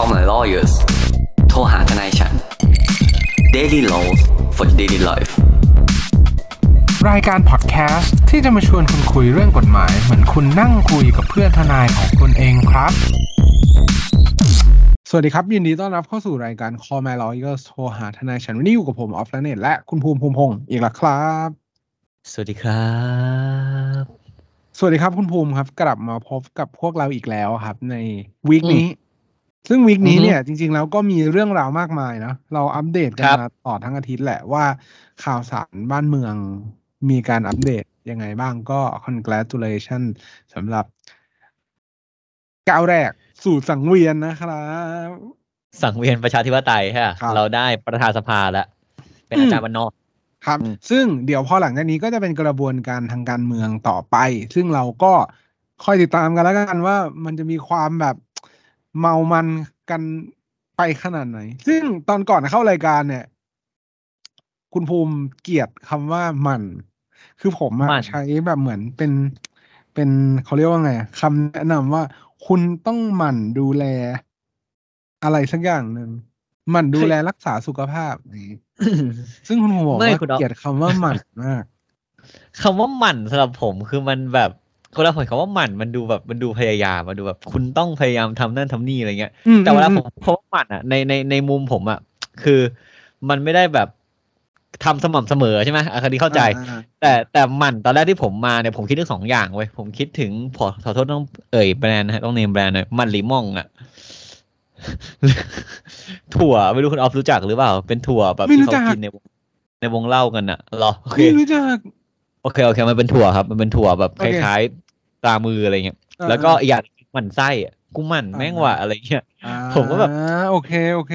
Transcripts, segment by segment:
Call my lawyers โทรหาทนายฉัน Daily Laws for Daily Life รายการพอดแคสต์ที่จะมาชวนคุณคุยเรื่องกฎหมาย เหมือนคุณนั่งคุยกับเพื่อนทนายของคุณเองครับ สวัสดีครับ ยินดีต้อนรับเข้าสู่รายการ Call My Lawyers โทรหาทนายฉัน วันนี้อยู่กับผมออฟแลเนตและคุณภูมิภูมิพงศ์อีกแล้วครับ สวัสดีครับ สวัสดีครับคุณภูมิครับ กลับมาพบกับพวกเราอีกแล้วครับ ในวีคนี้ ซึ่งวีคนี้อือฮึเนี่ยจริง ๆ แล้วก็มีเรื่องราวมากมายนะเราอัปเดตกันครับมาต่อทั้งอาทิตย์แหละว่าข่าวสารบ้านเมืองมีการอัปเดตยังไงบ้างก็ congratulation สำหรับก้าวแรกสู่สังเวียนนะครับสังเวียนประชาธิปไตยฮะครับเราได้ประธานสภาแล้ว เป็นอาจารย์วันนอกครับอืมซึ่งเดี๋ยวพอหลังจากนี้ก็จะเป็นกระบวนการทางการเมืองต่อไป ซึ่งเราก็คอยติดตามกันแล้วกันว่ามันจะมีความแบบ เมามันกันไปขนาดไหน ซึ่งตอนก่อนเข้ารายการเนี่ย คุณภูมิเกลียดคำว่ามัน คือผมอะมันใช้แบบเหมือนเป็นเป็นเขาเรียกว่าไงอะคำแนะนำว่าคุณต้องหมั่นดูแล อะไรสักอย่างหนึ่งหมั่นดูแลรักษาสุขภาพอย่างงี้ซึ่งคุณภูมิบอกไม่ว่าคุณอ๊อฟเกลียดคำว่าหมั่นมากคำว่าหมั่นสำหรับผมคือมันแบบ คนละคนคำว่าหมั่นมันดูแบบมันดูพยายามมันดูแบบคุณต้องพยายามทำนั่นทำนี่อะไรเงี้ยอืมแต่เวลาอืผมมคำว่าหมั่นอะในในในมุมผมอะคือมันไม่ได้แบบทำสม่ำเสมอใช่ไหมอะคราวนี้เข้าใจอ่าแต่แต่หมั่นตอนแรกที่ผมมาเนี่ยผมคิดถึงสองอย่างเว้ยผมคิดถึงขอขอโทษต้องเอ่ยแบรนด์นะฮะต้องเนมแบรนด์หน่อยมันลิม่องอะถั่วไม่รู้คุณออฟรู้จักหรือเปล่า เป็นถั่วแบบไม่ที่รู้เขาจักกินในวงในวงเล่ากันอะเหรอโอเคไม่รู้จักโอเคโอเคมันเป็นถั่วครับ มันเป็นถั่วแบบโอคเคล้ายๆ ตรามืออะไรเงี้ยอ่าแล้วก็อีกอย่างหมั่นไส้อะกูหมั่นแม่งว่ะอะไรเงี้ยอ่าผมก็แบบโอเคโอเค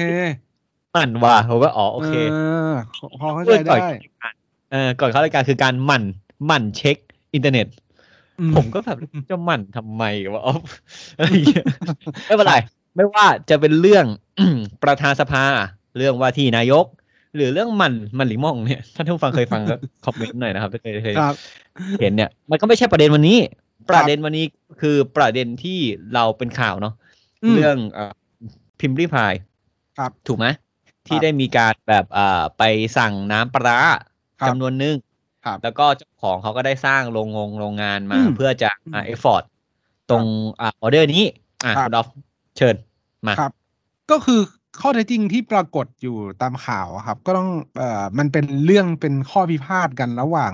หมั่นว่ะผมก็อ๋อโอเคอพอเข้าใจก่อนได้เออก่อนเข้ารายการคือการหมั่นหมั่นเช็คอินเทอร์เน็ตอืผมก็แบบจะหมั่นทำไมวะออฟอะไรอย่างเงี้ยไม่เป็นไรไม่ว่าจะเป็นเรื่องประธานสภา เรื่องว่าที่นายก หรือเรื่องมันมันหลิมองเนี่ยท่านผู้ฟังเคยฟังก็คอมเมนต์หน่อยนะครับถ้าเคยเคยครับเห็นเนี่ย มันก็ไม่ใช่ประเด็นวันนี้ครับ ประเด็นวันนี้คือประเด็นที่เราเป็นข่าวเนาะมเรื่องเอ่อพิมพ์ริพายครับ ถูกไหมคที่รับได้มีการแบบอ่าไปสั่งน้ำปลาร้าครับจำนวนหนึ่งครับแล้วก็เจ้าของเขาก็ได้สร้างโรงงงโรงงานมาอืมเพื่อจะอ่าอืมเอฟฟอร์ตตรงอ่าออเดอร์นี้ อ่าครับคุณดอฟเชิญมาครับ ก็คือ ข้อเท็จจริงที่ปรากฏอยู่ตามข่าวอะครับ ก็ต้องเอ่อมันเป็นเรื่องเป็นข้อพิพาทกันระหว่าง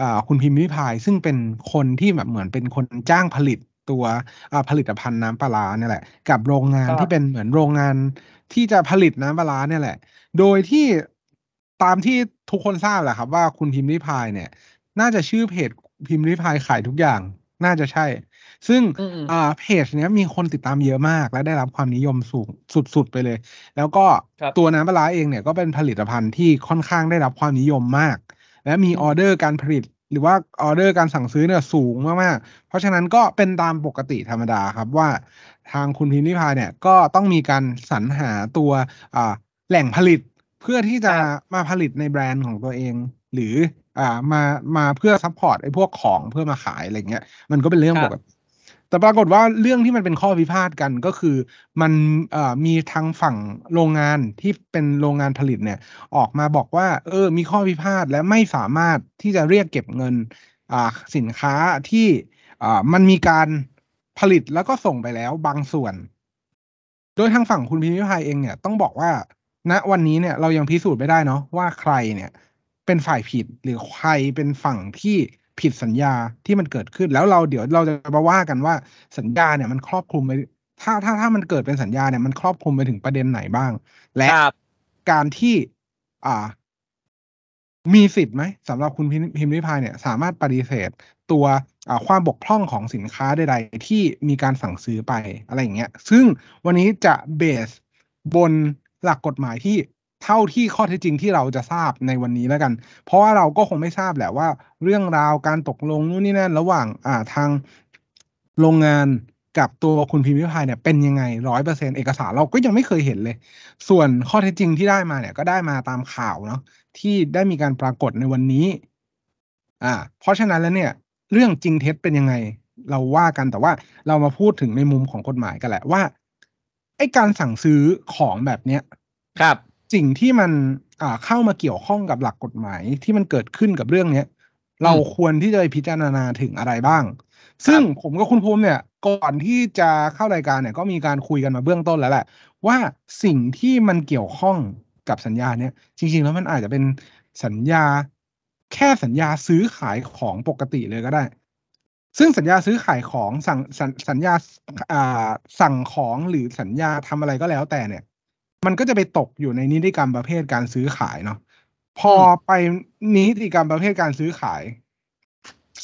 อ่าคุณพิมพ์ริพาย ซึ่งเป็นคนที่แบบเหมือนเป็นคนจ้างผลิตตัวอ่าผลิตภัณฑ์น้ำปลาร้าเนี่ยแหละ กับโรงงานครับที่เป็นเหมือนโรงงานที่จะผลิตน้ำปลาร้าเนี่ยแหละ โดยที่ตามที่ทุกคนทราบแหละครับ ว่าคุณพิมพ์ริพายเนี่ย น่าจะชื่อเพจพิมพ์ริพายขายทุกอย่าง น่าจะใช่ ซึ่งอืมอืมอ่าเพจเนี้ยมีคนติดตามเยอะมาก และได้รับความนิยมสูงสุดๆไปเลย แล้วก็ครับตัวน้ำปลาร้าเองเนี่ยก็เป็นผลิตภัณฑ์ที่ค่อนข้างได้รับความนิยมมาก และมีอืมออเดอร์การผลิตหรือว่าออเดอร์การสั่งซื้อเนี่ยสูงมากๆ เพราะฉะนั้นก็เป็นตามปกติธรรมดาครับว่าทางคุณพิมพ์ริพายเนี่ยก็ต้องมีการสรรหาตัวอ่าแหล่งผลิตเพื่อที่จะครับมาผลิตในแบรนด์ของตัวเอง หรืออ่ามามาเพื่อ support ไอ้พวกของเพื่อมาขายอะไรเงี้ยมันก็เป็นเรื่องคปรับปกติ แต่ปรากฏว่าเรื่องที่มันเป็นข้อพิพาทกันก็คือมันมีทางฝั่งโรงงานที่เป็นโรงงานผลิตเนี่ยออกมาบอกว่า เออ มีข้อพิพาทและไม่สามารถที่จะเรียกเก็บเงินสินค้าที่มันมีการผลิตแล้วก็ส่งไปแล้วบางส่วน โดยทางฝั่งคุณพิมพิพายเองเนี่ยต้องบอกว่าณวันนี้เนี่ยเรายังพิสูจน์ไม่ได้เนาะว่าใครเนี่ยเป็นฝ่ายผิดหรือใครเป็นฝั่งที่ ผิดสัญญาที่มันเกิดขึ้น แล้วเราเดี๋ยวเราจะมาว่ากันว่าสัญญาเนี่ยมันครอบคลุมไปถ้าถ้าถ้ามันเกิดเป็นสัญญาเนี่ยมันครอบคลุมไปถึงประเด็นไหนบ้าง และครับการที่ อ่า มีสิทธิ์ไหมสำหรับคุณพิมพิมพ์ริพายเนี่ย สามารถปฏิเสธ ตัวอ่าความบกพร่องของสินค้าใดๆที่มีการสั่งซื้อไปอะไรอย่างเงี้ย ซึ่งวันนี้จะเบสบนหลักกฎหมายที่ เท่าที่ข้อเท็จจริงที่เราจะทราบในวันนี้แล้วกัน เพราะว่าเราก็คงไม่ทราบแหละว่า เรื่องราวการตกลงนู่นนี่นั่นระหว่างอ่าทางโรงงานกับตัวคุณพิมพ์ริพายเนี่ยเป็นยังไงร้อยเปอร์เซ็นเอกสารเราก็ยังไม่เคยเห็นเลย ส่วนข้อเท็จจริงที่ได้มาเนี่ยก็ได้มาตามข่าวเนาะที่ได้มีการปรากฏในวันนี้ อ่า เพราะฉะนั้นแล้วเนี่ย เรื่องจริงเท็จเป็นยังไง เราว่ากันแต่ว่าเรามาพูดถึงในมุมของกฎหมายกันแหละว่าไอ้การสั่งซื้อของแบบเนี้ย ครับ สิ่งที่มันอ่าเข้ามาเกี่ยวข้องกับหลักกฎหมายที่มันเกิดขึ้นกับเรื่องเนี้ย เราควรที่จะไปพิจารณาถึงอะไรบ้าง ซึ่งผมกับคุณภูมิเนี่ยก่อนที่จะเข้ารายการเนี่ยก็มีการคุยกันมาเบื้องต้นแล้วแหละ ว่าสิ่งที่มันเกี่ยวข้องกับสัญญาเนี่ย จริง ๆ แล้วมันอาจจะเป็นสัญญาแค่สัญญาซื้อขายของปกติเลยก็ได้ ซึ่งสัญญาซื้อขายของสั่งสัญสัญญาอ่าสั่งของหรือสัญญาทำอะไรก็แล้วแต่เนี่ย มันก็จะไปตกอยู่ในนิติกรรมประเภทการซื้อขายเนาะพอไปนิติกรรมประเภทการซื้อขาย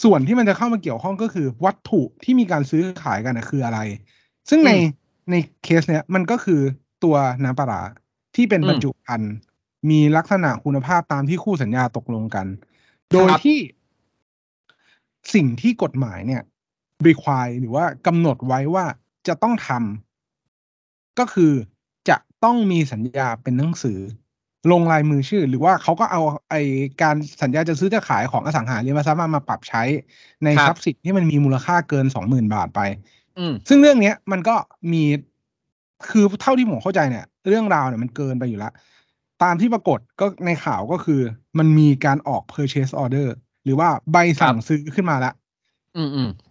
ส่วนที่มันจะเข้ามาเกี่ยวข้องก็คือ วัตถุที่มีการซื้อขายกันนะคืออะไร ซึ่งในอืมในเคสเนี้ยมันก็คือตัวน้ำปลาร้าที่เป็นอืมบรรจุภัณฑ์มีลักษณะคุณภาพตามที่คู่สัญญาตกลงกัน โดยครับที่สิ่งที่กฎหมายเนี่ย require หรือว่ากำหนดไว้ว่าจะต้องทำก็คือจะ ต้องมีสัญญาเป็นหนังสือ ลงลายมือชื่อ หรือว่าเขาก็เอาไอการสัญญาจะซื้อจะขายของอสังหาริมทรัพย์มามาปรับใช้ในครับทรัพย์สินที่มันมีมูลค่าเกินสองหมื่นบาทไปอืมซึ่งเรื่องเนี้ยมันก็มีคือเท่าที่ผมเข้าใจเนี่ย เรื่องราวเนี่ยมันเกินไปอยู่แล้ว ตามที่ปรากฏก็ในข่าวก็คือ มันมีการออก purchase order หรือว่าใบสั่งซื้อขึ้นมาแล้วอืมอืม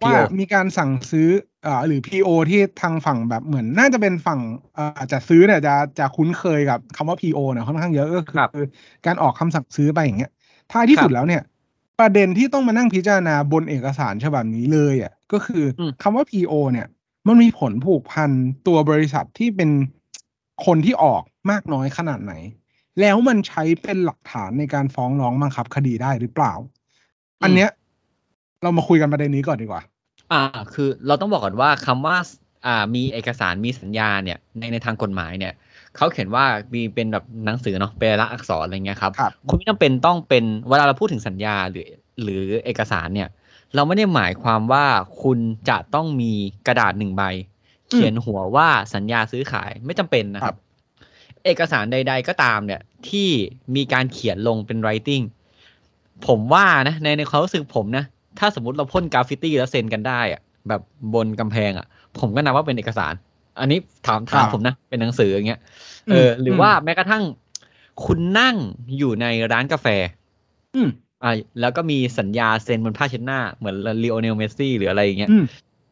ว่า PO มีการสั่งซื้ออ่าหรือ PO ที่ทางฝั่งแบบเหมือน น่าจะเป็นฝั่งอ่าจะซื้อเนี่ยจะจะคุ้นเคยกับคำว่า PO เนี่ยค่อนข้างเยอะก็คือครับการออกคำสั่งซื้อไปอย่างเงี้ยท้ายที่สุดครับแล้วเนี่ย ประเด็นที่ต้องมานั่งพิจารณาบนเอกสารฉบับนี้เลยอะก็คืออมคำว่า PO เนี่ย มันมีผลผูกพันตัวบริษัทที่เป็นคนที่ออกมากน้อยขนาดไหน แล้วมันใช้เป็นหลักฐานในการฟ้องร้องบังคับคดีได้หรือเปล่า อันเนี้ย เรามาคุยกันประเด็นนี้ก่อนดีกว่า อ่า คือเราต้องบอกก่อนว่าคำว่า อ่า มีเอกสารมีสัญญาเนี่ย ในในทางกฎหมายเนี่ยเขาเขียนว่ามีเป็นแบบหนังสือเนาะเป็นลายลักษณ์อักษรอะไรเงี้ยครับครับคุณไม่จำเป็นต้องเป็นเวลาเราพูดถึงสัญญาหรือ หรือเอกสารเนี่ย เราไม่ได้หมายความว่าคุณจะต้องมีกระดาษหนึ่งใบ เขียนหัวว่าสัญญาซื้อขายไม่จำเป็นนะครับ เอกสารใด ๆ ก็ตามเนี่ย ที่มีการเขียนลงเป็น writing ผมว่านะในในความรู้สึกผมนะ ถ้าสมมติเราพ่นกราฟฟิตี้แล้วเซ็นกันได้อะแบบบนกำแพงอะผมก็นับว่าเป็นเอกสาร อันนี้ถามถามครับผมนะ เป็นหนังสืออย่างเงี้ยเออ หรือมว่าแม้กระทั่ง คุณนั่งอยู่ในร้านกาแฟ อืมอ่าแล้วก็มีสัญญาเซ็นบนผ้าเช็ดหน้า เหมือนลีโอเนลเมสซี่หรืออะไรอย่างเงี้ยอืม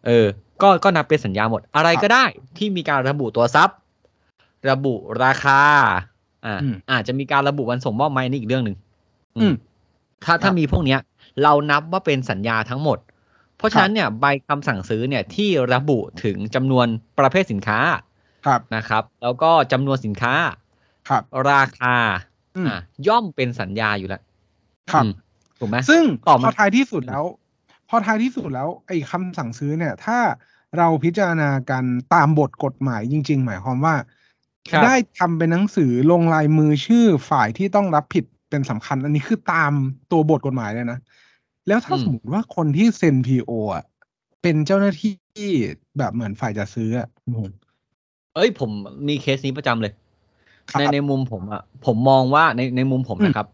เออ ก็ก็นับเป็นสัญญาหมด อะไรครับก็ได้ที่มีการระบุตัวทรัพย์ ระบุราคา อ่าอืมอาจจะมีการระบุวันส่งมอบไหมนี่อีกเรื่องหนึ่งอืมถ้าถ้าครับมีพวกเนี้ย เรานับว่าเป็นสัญญาทั้งหมด เพราะฉะนั้นเนี่ยใบคำสั่งซื้อเนี่ยที่ระบุถึงจำนวนประเภทสินค้าครับนะครับ แล้วก็จำนวนสินค้าครับราคาอืมอ่าย่อมเป็นสัญญาอยู่แล้วครับอืมถูกไหมซึ่งต่อพมาอท้ายที่สุดแล้ว พอท้ายที่สุดแล้วไอ้คำสั่งซื้อเนี่ย ถ้าเราพิจารณากันตามบทกฎหมายจริง ๆ หมายความว่าครับได้ทำเป็นหนังสือลงลายมือชื่อฝ่ายที่ต้องรับผิดเป็นสำคัญ อันนี้คือตามตัวบทกฎหมายเลยนะ แล้วถ้าอืมสมมติว่าคนที่เซ็นพีโออะเป็นเจ้าหน้าที่แบบเหมือนฝ่ายจะซื้ออะคุณภูมิเอ้ยผมมีเคสนี้ประจำเลยครับในในมุมผมอะผมมองว่าในในมุมผมอืมนะครับ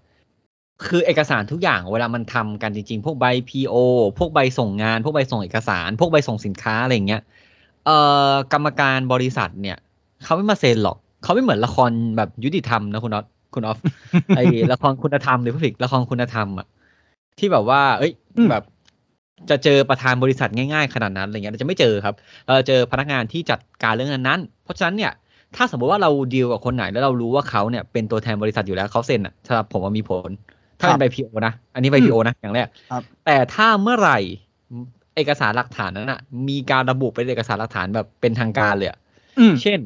คือเอกสารทุกอย่างเวลามันทำกันจริง ๆ พวกใบ PO พวกใบส่งงาน พวกใบส่งเอกสาร พวกใบส่งสินค้าอะไรอย่างเงี้ยเอ่อกรรมการบริษัทเนี่ยเขาไม่มาเซ็นหรอกเขาไม่เหมือนละครแบบยุติธรรมนะคุณน็อตคุณออฟไอละครคุณธรรมหรือผู้ผิดละครคุณธรรมอะ ที่แบบว่า เอ้ยอืมแบบจะเจอประธานบริษัทง่ายๆขนาดนั้นอะไรเงี้ยเราจะไม่เจอครับเราจะเจอพนักงานที่จัดการเรื่องนั้นๆเพราะฉะนั้นเนี่ย ถ้าสมมติว่าเราดีลกับคนไหนแล้วเรารู้ว่าเขาเนี่ยเป็นตัวแทนบริษัทอยู่แล้วเขาเซ็นอะสำหรับผมว่ามีผล ถ้าครัเป็นบใบพีโอนะ อันนี้ใบอืมพีโอนะอย่างแรกครับแต่ถ้าเมื่อไหร่เอกสารหลักฐานนั้นอะ มีการระบุเป็นเอกสารหลักฐานแบบเป็นทางการเลยอะอืมเช่น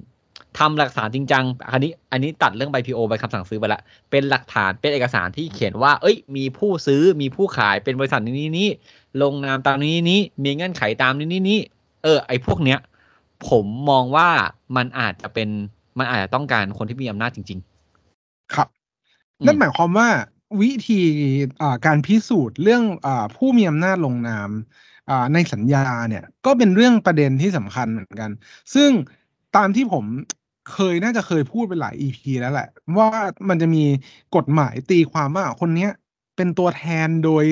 ทำหลักฐานจริงจังอันนี้ อันนี้ตัดเรื่องใบพีโอใบคำสั่งซื้อไปละเป็นหลักฐานเป็นเอกสารที่เขียนว่า เอ้ย มีผู้ซื้อมีผู้ขายเป็นบริษัทนี้นี้นี้ลงนามตามนี้นี้มีเงื่อนไขตามนี้นี้นี้เออ ไอ้พวกเนี้ย ผมมองว่ามันอาจจะเป็นมันอาจจะต้องการคนที่มีอำนาจจริงครับอืมนั่นหมายความว่าวิธีอ่าการพิสูจน์เรื่องอาผู้มีอำนาจลงนามอ่าในสัญญาเนี่ย ก็เป็นเรื่องประเด็นที่สำคัญเหมือนกัน ซึ่งตามที่ผม เคยน่าจะเคยพูดไปหลาย EP แล้วแหละ ว่ามันจะมีกฎหมายตีความว่าคนเนี้ย เป็นตัวแทนโดย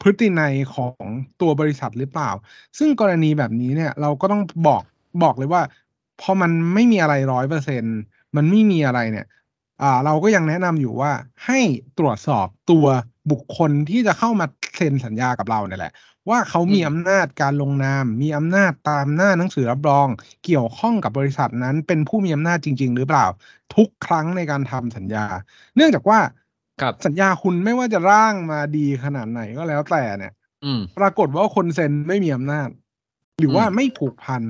พฤตินัยของตัวบริษัทหรือเปล่า ซึ่งกรณีแบบนี้เนี่ย เราก็ต้องบอกบอกเลยว่าพอมันไม่มีอะไรร้อยเปอร์เซ็นมันไม่มีอะไรเนี่ยอ่าเราก็ยังแนะนำอยู่ว่าให้ตรวจสอบตัวบุคคลที่จะเข้ามาเซ็นสัญญากับเราเนี่ยแหละ ว่าเขามีอืมอำนาจการลงนาม มีอำนาจตามหน้าหนังสือรับรอง เกี่ยวข้องกับบริษัทนั้นเป็นผู้มีอำนาจจริง ๆ หรือเปล่า ทุกครั้งในการทำสัญญา เนื่องจากว่าครับสัญญาคุณไม่ว่าจะร่างมาดีขนาดไหนก็แล้วแต่เนี่ยอืมปรากฏว่าคนเซ็นไม่มีอำนาจ หรือว่าอืมไม่ผูกพัน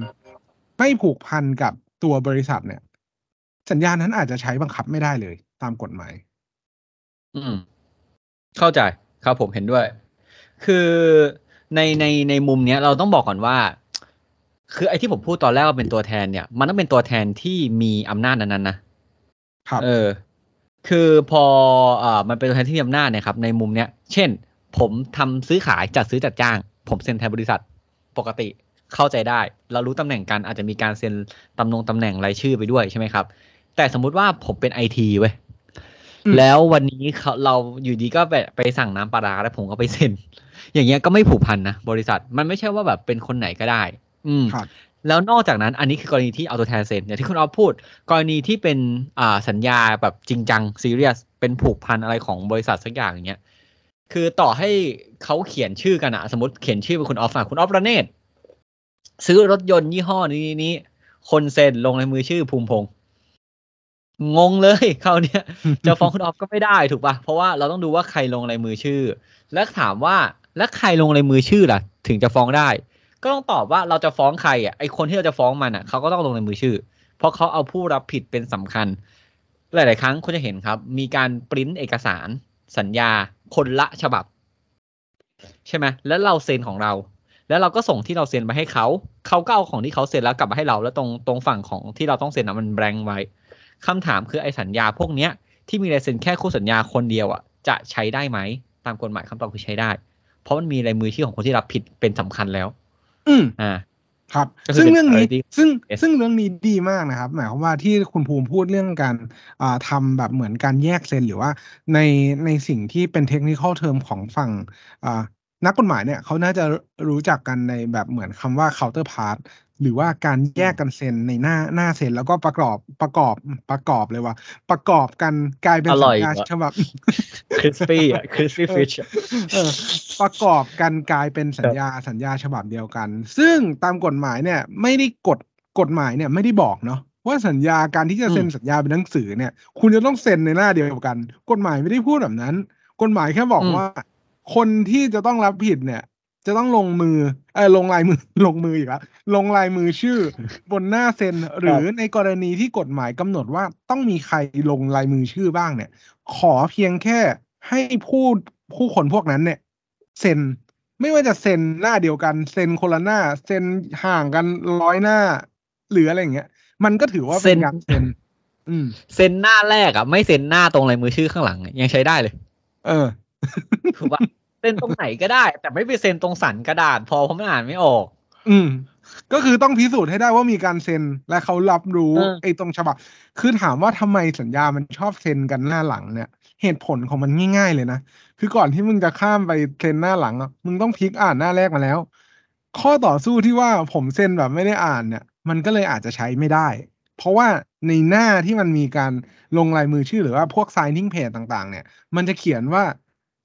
ไม่ผูกพันกับตัวบริษัทเนี่ย สัญญานั้นอาจจะใช้บังคับไม่ได้เลย ตามกฎหมาย อืม เข้าใจครับผมเห็นด้วย คือ ในในในมุมเนี้ยเราต้องบอกก่อนว่า คือไอ้ที่ผมพูดตอนแรกว่าเป็นตัวแทนเนี่ย มันต้องเป็นตัวแทนที่มีอำนาจนั้นๆนะครับเออ คือพออ่ามันเป็นตัวแทนที่มีอำนาจเนี่ยครับในมุมเนี้ย เช่น ผมทำซื้อขายจัดซื้อจัดจ้าง ผมเซ็นแทนบริษัทปกติเข้าใจได้ เรารู้ตำแหน่งกันอาจจะมีการเซ็นตำแหน่งตำแหน่งรายชื่อไปด้วยใช่ไหมครับ แต่สมมุติว่าผมเป็นไอทีเว้ยอืม แล้ววันนี้เขาเราอยู่ดีก็ไปไปสั่งน้ำปลาร้าแล้วผมก็ไปเซ็น อย่างเงี้ยก็ไม่ผูกพันนะบริษัทมันไม่ใช่ว่าแบบเป็นคนไหนก็ได้ อืมครับแล้วนอกจากนั้นอันนี้คือกรณีที่เอาตัวแทนเซ็นอย่างที่คุณออฟพูด กรณีที่เป็นอ่าสัญญาแบบจริงจังซีเรียสเป็นผูกพันอะไรของบริษัทสักอย่างอย่างเงี้ยคือต่อให้เขาเขียนชื่อกันอะสมมติเขียนชื่อเป็นคุณออฟอะคุณออฟระเนศซื้อรถยนต์ยี่ห้อนี้นี้นี้คนเซ็นลงในมือชื่อภูมิพงษ์ งงเลยคราวเนี้ยจะฟ้องคุณออฟก็ไม่ได้ถูกปะเพราะว่าเราต้องดูว่าใครลงลายมือชื่อ และถามว่าแล้วใครลงลายมือชื่อล่ะ ถึงจะฟ้องได้ ก็ต้องตอบว่าเราจะฟ้องใครอะไอคนที่เราจะฟ้องมันอะเขาก็ต้องลงลายมือชื่อ เพราะเขาเอาผู้รับผิดเป็นสำคัญ หลาย ๆ ครั้งคุณจะเห็นครับ มีการปริ้นเอกสาร สัญญา คนละฉบับ ใช่ไหมแล้วเราเซ็นของเรา แล้วเราก็ส่งที่เราเซ็นไปให้เขาเขาก็เอาของที่เขาเซ็นแล้วกลับมาให้เราแล้วตรงตรงฝั่งของที่เราต้องเซ็นอะมันแบงค์ไว้ คำถามคือไอ้สัญญาพวกเนี้ยที่มีลายเซ็นแค่คู่สัญญาคนเดียวอะจะใช้ได้ไหมตามกฎหมายคำตอบคือใช้ได้ เพราะมันมีลายมือชื่อของคนที่รับผิดเป็นสำคัญแล้ว อืมอ่าครับก็คือซึ่งเป็นเรื่องนี้ priority ซึ่ง yes ซึ่งเรื่องนี้ดีมากนะครับ หมายความว่าที่คุณภูมิพูดเรื่องการอ่าทำแบบเหมือนการแยกเซนหรือว่าในในสิ่งที่เป็นเทคนิคอลเทอมของฝั่งอ่านักกฎหมายเนี่ยเขาน่าจะรู้จักกันในแบบเหมือนคำว่า counterpart หรือว่าการแยกกันเซ็นในหน้าหน้าเซ็นแล้วก็ประกอบประกอบประกอบเลยว่า ประกอบกันกลายเป็นอร่สัอยญญาว่ะฉบับ crispy อะ crispy เออ fish อะเออประกอบกันกลายเป็นสัญญาสัญญาฉบับเดียวกัน ซึ่งตามกฎหมายเนี่ยไม่ได้กฎกฎหมายเนี่ยไม่ได้บอกเนาะว่าสัญญาการที่จะเซ็นอืมสัญญาเป็นหนังสือเนี่ย คุณจะต้องเซ็นในหน้าเดียวกัน กฎหมายไม่ได้พูดแบบนั้น กฎหมายแค่บอกอืมว่า คนที่จะต้องรับผิดเนี่ย จะต้องลงมือเออลงลายมือลงมืออีกแล้วลงลายมือชื่อบนหน้าเซ็น หรือในกรณีที่กฎหมายกำหนดว่าต้องมีใครลงลายมือชื่อบ้างเนี่ย ขอเพียงแค่ให้ผู้ผู้คนพวกนั้นเนี่ย เซ็นไม่ว่าจะเซ็นหน้าเดียวกัน เซ็นคนละหน้า เซ็นห่างกันร้อยหน้า หรืออะไรอย่างเงี้ย มันก็ถือว่าเป็นการเซ็นอืมเซ็นหน้าแรกอะ ไม่เซ็นหน้าตรงลายมือชื่อข้างหลังอะยังใช้ได้เลย เออถูกปะเซ็นตรงไหนก็ได้ แต่ไม่ไปเซ็นตรงสันกระดาษ พอเพราะมันอ่านไม่ออก อืม ก็คือต้องพิสูจน์ให้ได้ว่ามีการเซ็นและเขารับรู้เออไอ้ตรงฉบับ คือถามว่าทำไมสัญญามันชอบเซ็นกันหน้าหลังเนี่ย เหตุผลของมันง่าย ๆ เลยนะ คือก่อนที่มึงจะข้ามไปเซ็นหน้าหลังอะมึงต้องพลิกอ่านหน้าแรกมาแล้ว ข้อต่อสู้ที่ว่าผมเซ็นแบบไม่ได้อ่านเนี่ย มันก็เลยอาจจะใช้ไม่ได้ เพราะว่าในหน้าที่มันมีการลงลายมือชื่อหรือว่าพวก signing page ต่าง ๆ เนี่ย มันจะเขียนว่า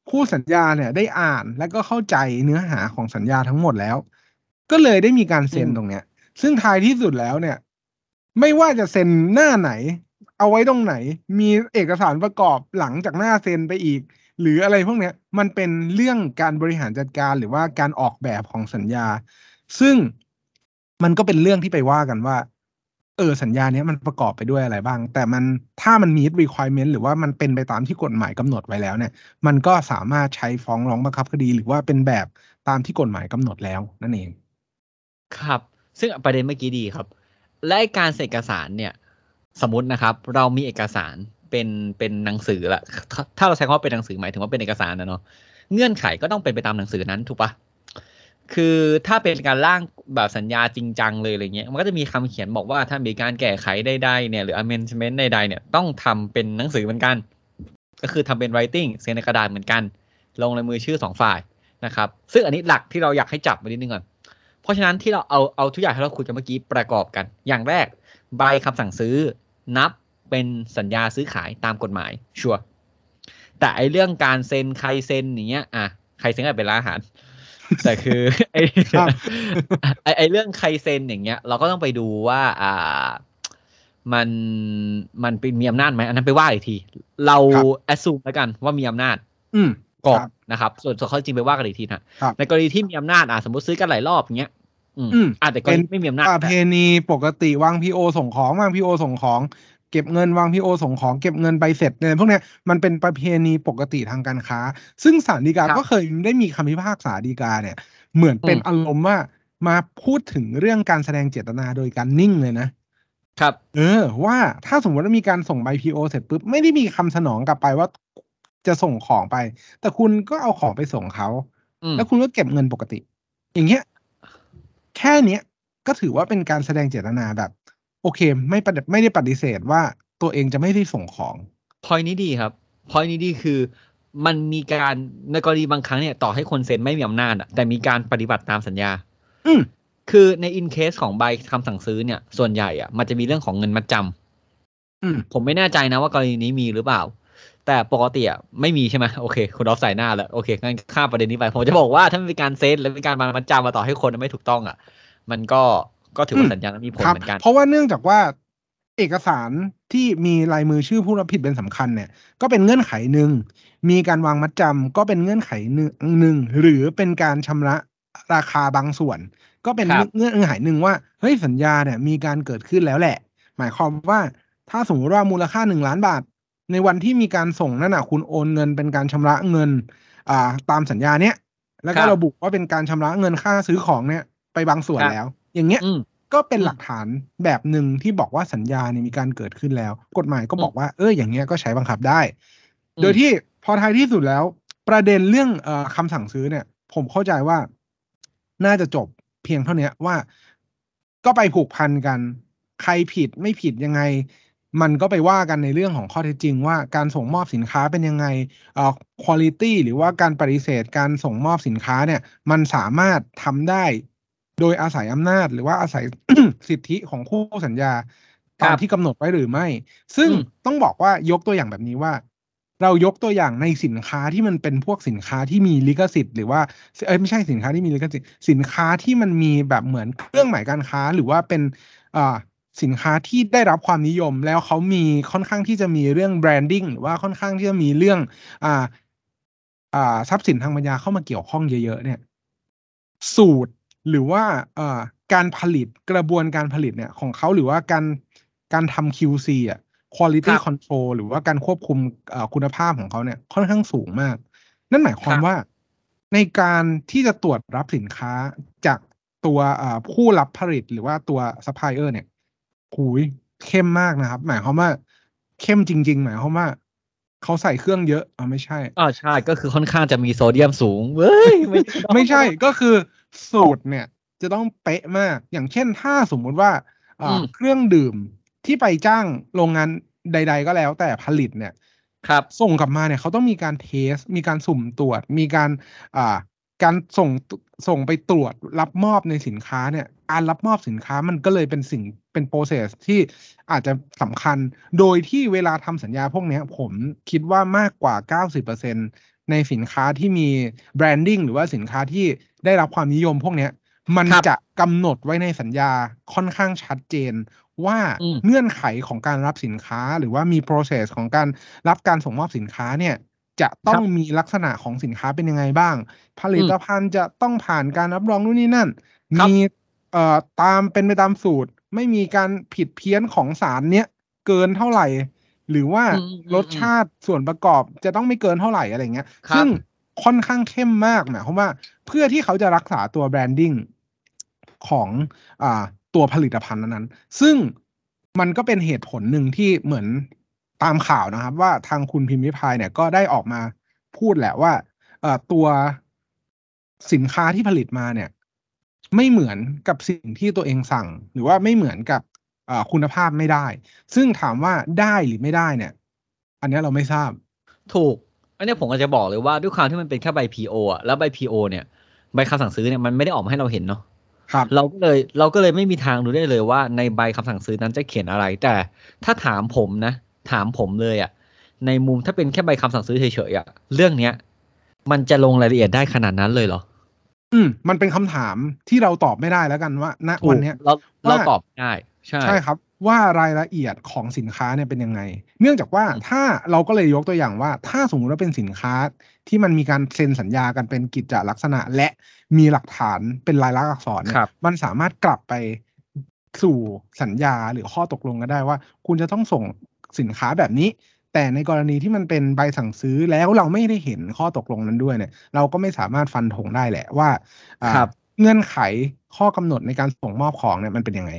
คู่สัญญาเนี่ยได้อ่านและก็เข้าใจเนื้อหาของสัญญาทั้งหมดแล้ว ก็เลยได้มีการเซ็นอืมตรงเนี้ย ซึ่งท้ายที่สุดแล้วเนี่ย ไม่ว่าจะเซ็นหน้าไหน เอาไว้ตรงไหน มีเอกสารประกอบหลังจากหน้าเซ็นไปอีก หรืออะไรพวกเนี้ย มันเป็นเรื่องการบริหารจัดการหรือว่าการออกแบบของสัญญา ซึ่งมันก็เป็นเรื่องที่ไปว่ากันว่า เออสัญญาเนี้ยมันประกอบไปด้วยอะไรบ้าง แต่มันถ้ามัน meet requirement หรือว่ามันเป็นไปตามที่กฎหมายกำหนดไว้แล้วเนี่ย มันก็สามารถใช้ฟ้องร้องบังคับคดี หรือว่าเป็นแบบตามที่กฎหมายกำหนดแล้วนั่นเอง ครับ ซึ่งประเด็นเมื่อกี้ดีครับ และการเซ็นเอกสารเนี่ย สมมตินะครับ เรามีเอกสารเป็นเป็นหนังสือละถ้าเราใช้คำว่าเป็นหนังสือหมายถึงว่าเป็นเอกสารนะเนาะเงื่อนไขก็ต้องเป็นไปตามหนังสือนั้นถูกปะ คือถ้าเป็นการร่างแบบสัญญาจริงจังเลยอะไรเงี้ยมันก็จะมีคำเขียนบอกว่าถ้ามีการแก้ไขใดๆเนี่ยหรือ amendment ใดๆเนี่ยต้องทำเป็นหนังสือเหมือนกัน ก็คือทำเป็น writing เซ็นในกระดาษเหมือนกัน ลงในมือชื่อสองฝ่ายนะครับ ซึ่งอันนี้หลักที่เราอยากให้จับไว้นิดนึงก่อนเพราะฉะนั้นที่เราเอาเอาทุกอย่างที่เราคุยกันเมื่อกี้ประกอบกัน อย่างแรกใบคำสั่งซื้อนับเป็นสัญญาซื้อขายตามกฎหมายชัวร์แต่ไอเรื่องการเซ็นใครเซ็นอย่างเงี้ยอะใครเซ็นก็เป็นร้านอาหาร แต่คือไอครับไอไอเรื่องใครเซ็นอย่างเงี้ย เราก็ต้องไปดูว่า อ่า มันมันเป็นมีอำนาจไหมอันนั้นไปว่าอีกที เราครับแอ s ซูมแล้วกันว่ามีอำนาจ อืมก่อนครับนะครับ ส่วนส่วนข้อจริงไปว่ากันอีกทีนะครับในกรณีที่มีอำนาจอะสมมติซื้อกันหลายรอบอย่างเงี้ยอืมอืมอาจจะแต่กรณีไม่มีอำนาจประเพณีปกติวางพีโอส่งของวางพีโอส่งของ เก็บเงินวางพีโอส่งของเก็บเงินใบเสร็จเนี่ยพวกเนี้ยมันเป็นประเพณีปกติทางการค้า ซึ่งศาลฎีกาก็เคยได้มีคำพิพากษาฎีกาเนี่ย เหมือนเป็นอารมณ์ว่ามาพูดถึงเรื่องการแสดงเจตนาโดยการนิ่งเลยนะครับ เออ ว่าถ้าสมมติว่ามีการส่งใบพีโอเสร็จปุ๊บไม่ได้มีคำสนองกลับไปว่าจะส่งของไป แต่คุณก็เอาของไปส่งเขาอืมแล้วคุณก็เก็บเงินปกติ อย่างเงี้ย แค่เนี้ยก็ถือว่าเป็นการแสดงเจตนาแบบ โอเค ไม่ปฏิไม่ได้ปฏิเสธว่าตัวเองจะไม่ได้ส่งของพอยนี้ดีครับพอยนี้ดีคือมันมีการในกรณีบางครั้งเนี่ยต่อให้คนเซ็นไม่มีอำนาจอะแต่มีการปฏิบัติตามสัญญา อืมคือในอินเคสของใบคำสั่งซื้อเนี่ย ส่วนใหญ่อะมันจะมีเรื่องของเงินมัดจำอืมผมไม่แน่ใจนะว่ากรณีนี้มีหรือเปล่า แต่ปกติอะไม่มีใช่ไหมโอเคคุณออฟใส่หน้าแล้วโอเคงั้นข้ามประเด็นนี้ไป ผมจะบอกว่าถ้ามันมีการเซ็นแล้วมีการมามัดจำมาต่อให้คนไม่ถูกต้องอะมันก็ ก็ถือว่าสัญญานั้นมีผลครับเหมือนกัน เพราะว่าเนื่องจากว่าเอกสารที่มีลายมือชื่อผู้รับผิดเป็นสำคัญเนี่ย ก็เป็นเงื่อนไขหนึ่ง มีการวางมัดจำก็เป็นเงื่อนไขหนึ่งหนึ่งหรือเป็นการชำระราคาบางส่วน ก็เป็นครับเงื่อนไขหนึ่งว่าเฮ้ยสัญญาเนี่ยมีการเกิดขึ้นแล้วแหละ หมายความว่าถ้าสมมติว่ามูลค่าหนึ่งล้านบาท ในวันที่มีการส่งนั่นน่ะคุณโอนเงินเป็นการชำระเงิน อ่าตามสัญญาเนี้ยแล้วก็ครับระบุว่าเป็นการชำระเงินค่าซื้อของเนี่ยไปบางส่วนครับแล้ว อย่างเงี้ยอืมก็เป็นอืมหลักฐานแบบหนึ่งที่บอกว่าสัญญาเนี่ยมีการเกิดขึ้นแล้ว กฎหมายก็บอกว่าเอออย่างเงี้ยก็ใช้บังคับได้อืมโดยที่พอท้ายที่สุดแล้ว ประเด็นเรื่องเอ่อคำสั่งซื้อเนี่ย ผมเข้าใจว่าน่าจะจบเพียงเท่านี้ว่าก็ไปผูกพันกัน ใครผิดไม่ผิดยังไง มันก็ไปว่ากันในเรื่องของข้อเท็จจริง ว่าการส่งมอบสินค้าเป็นยังไงเอ่อคุณภาพหรือว่าการปฏิเสธการส่งมอบสินค้าเนี่ย มันสามารถทำได้ โดยอาศัยอำนาจหรือว่าอาศัยสิทธิของคู่สัญญาตามครับที่กำหนดไว้หรือไม่ ซึ่งอืมต้องบอกว่ายกตัวอย่างแบบนี้ว่า เรายกตัวอย่างในสินค้าที่มันเป็นพวกสินค้าที่มีลิขสิทธิ์หรือว่าเอ้ยไม่ใช่สินค้าที่มีลิขสิทธิ์สินค้าที่มันมีแบบเหมือนเครื่องหมายการค้าหรือว่าเป็นอ่าสินค้าที่ได้รับความนิยมแล้วเขามีค่อนข้างที่จะมีเรื่องแบรนดิ้งหรือว่าค่อนข้างที่จะมีเรื่อง อ่า อ่า ทรัพย์สินทางปัญญาเข้ามาเกี่ยวข้องเยอะๆเนี่ย สูตร หรือว่าเอ่อการผลิตกระบวนการผลิตเนี่ยของเขาหรือว่าการการทำ QC อะ quality ครับ control หรือว่าการควบคุมเอ่อคุณภาพของเขาเนี่ยค่อนข้างสูงมาก นั่นหมายความครับว่าในการที่จะตรวจรับสินค้าจากตัวเอ่อผู้รับผลิตหรือว่าตัวซัพพลายเออร์เนี่ยหูยเข้มมากนะครับ หมายความว่าเข้มจริง ๆ หมายความว่าเขาใส่เครื่องเยอะอ่าไม่ใช่อ๋อใช่ก็คือค่อนข้างจะมีโซเดียมสูงเว้ยไม่ไม่ใช่ก็คือ สูตรเนี่ย จะต้องเป๊ะมาก อย่างเช่นถ้าสมมุติว่าอ่าอืมเครื่องดื่มที่ไปจ้างโรงงานใด ๆ ก็แล้วแต่ผลิตเนี่ย ครับ ส่งกลับมาเนี่ยเขาต้องมีการเทส มีการสุ่มตรวจ มีการอ่าการส่งส่งไปตรวจรับมอบในสินค้าเนี่ยการรับมอบสินค้ามันก็เลยเป็นสิ่งเป็นโปรเซสที่อาจจะสำคัญ โดยที่เวลาทำสัญญาพวกเนี้ยผมคิดว่ามากกว่า 90% ในสินค้าที่มีแบรนดิ้งหรือว่าสินค้าที่ได้รับความนิยมพวกเนี้ย มันครับจะกำหนดไว้ในสัญญาค่อนข้างชัดเจน ว่าอืมเงื่อนไขของการรับสินค้าหรือว่ามี process ของการรับการส่งมอบสินค้าเนี่ยจะต้องมีลักษณะของสินค้าเป็นยังไงบ้าง ผลิตภัณฑ์จะต้องผ่านการรับรองนู่นนี่นั่นครับมีเอ่อตามเป็นไปตามสูตร ไม่มีการผิดเพี้ยนของสารเนี้ยเกินเท่าไหร่ หรือว่าอืมอืมอืมรสชาติส่วนประกอบจะต้องไม่เกินเท่าไหร่อะไรเงี้ยครับซึ่งค่อนข้างเข้มมากหมายความว่าเพื่อที่เขาจะรักษาตัวแบรนดิ้งของอ่าตัวผลิตภัณฑ์นั้นๆ ซึ่งมันก็เป็นเหตุผลหนึ่งที่เหมือนตามข่าวนะครับ ว่าทางคุณพิมพ์ริพายเนี่ยก็ได้ออกมาพูดแหละว่าเอ่อตัวสินค้าที่ผลิตมาเนี่ย ไม่เหมือนกับสิ่งที่ตัวเองสั่ง หรือว่าไม่เหมือนกับเอ่อ คุณภาพไม่ได้ ซึ่งถามว่าได้หรือไม่ได้เนี่ย อันเนี้ยเราไม่ทราบ ถูก อันเนี้ยผมก็จะบอกเลยว่าด้วยความที่มันเป็นแค่ใบ PO อะแล้วใบ PO เนี่ยใบคำสั่งซื้อเนี่ยมันไม่ได้ออกมาให้เราเห็นเนาะครับเราก็เลยเราก็เลยไม่มีทางรู้ได้เลยว่าในใบคำสั่งซื้อนั้นจะเขียนอะไร แต่ถ้าถามผมนะ ถามผมเลยอะในมุมถ้าเป็นแค่ใบคำสั่งซื้อเฉยๆอะเรื่องเนี้ย มันจะลงรายละเอียดได้ขนาดนั้นเลยเหรอ อืม มันเป็นคำถามที่เราตอบไม่ได้แล้วกันว่าณถูกวันเนี้ยเราเราว่าตอบไม่ได้ ใช่ใช่ครับว่ารายละเอียดของสินค้าเนี่ยเป็นยังไง เนื่องจากว่าอืมถ้าเราก็เลยยกตัวอย่างว่า ถ้าสมมติว่าเป็นสินค้าที่มันมีการเซ็นสัญญากันเป็นกิจจลักษณะ และมีหลักฐานเป็นลายลักษณ์อักษรเนี่ยครับมันสามารถกลับไปสู่สัญญาหรือข้อตกลงกันได้ว่า คุณจะต้องส่งสินค้าแบบนี้ แต่ในกรณีที่มันเป็นใบสั่งซื้อแล้วเราไม่ได้เห็นข้อตกลงนั้นด้วยเนี่ย เราก็ไม่สามารถฟันธงได้แหละว่าอ่าครับเงื่อนไขข้อกำหนดในการส่งมอบของเนี่ยมันเป็นยังไง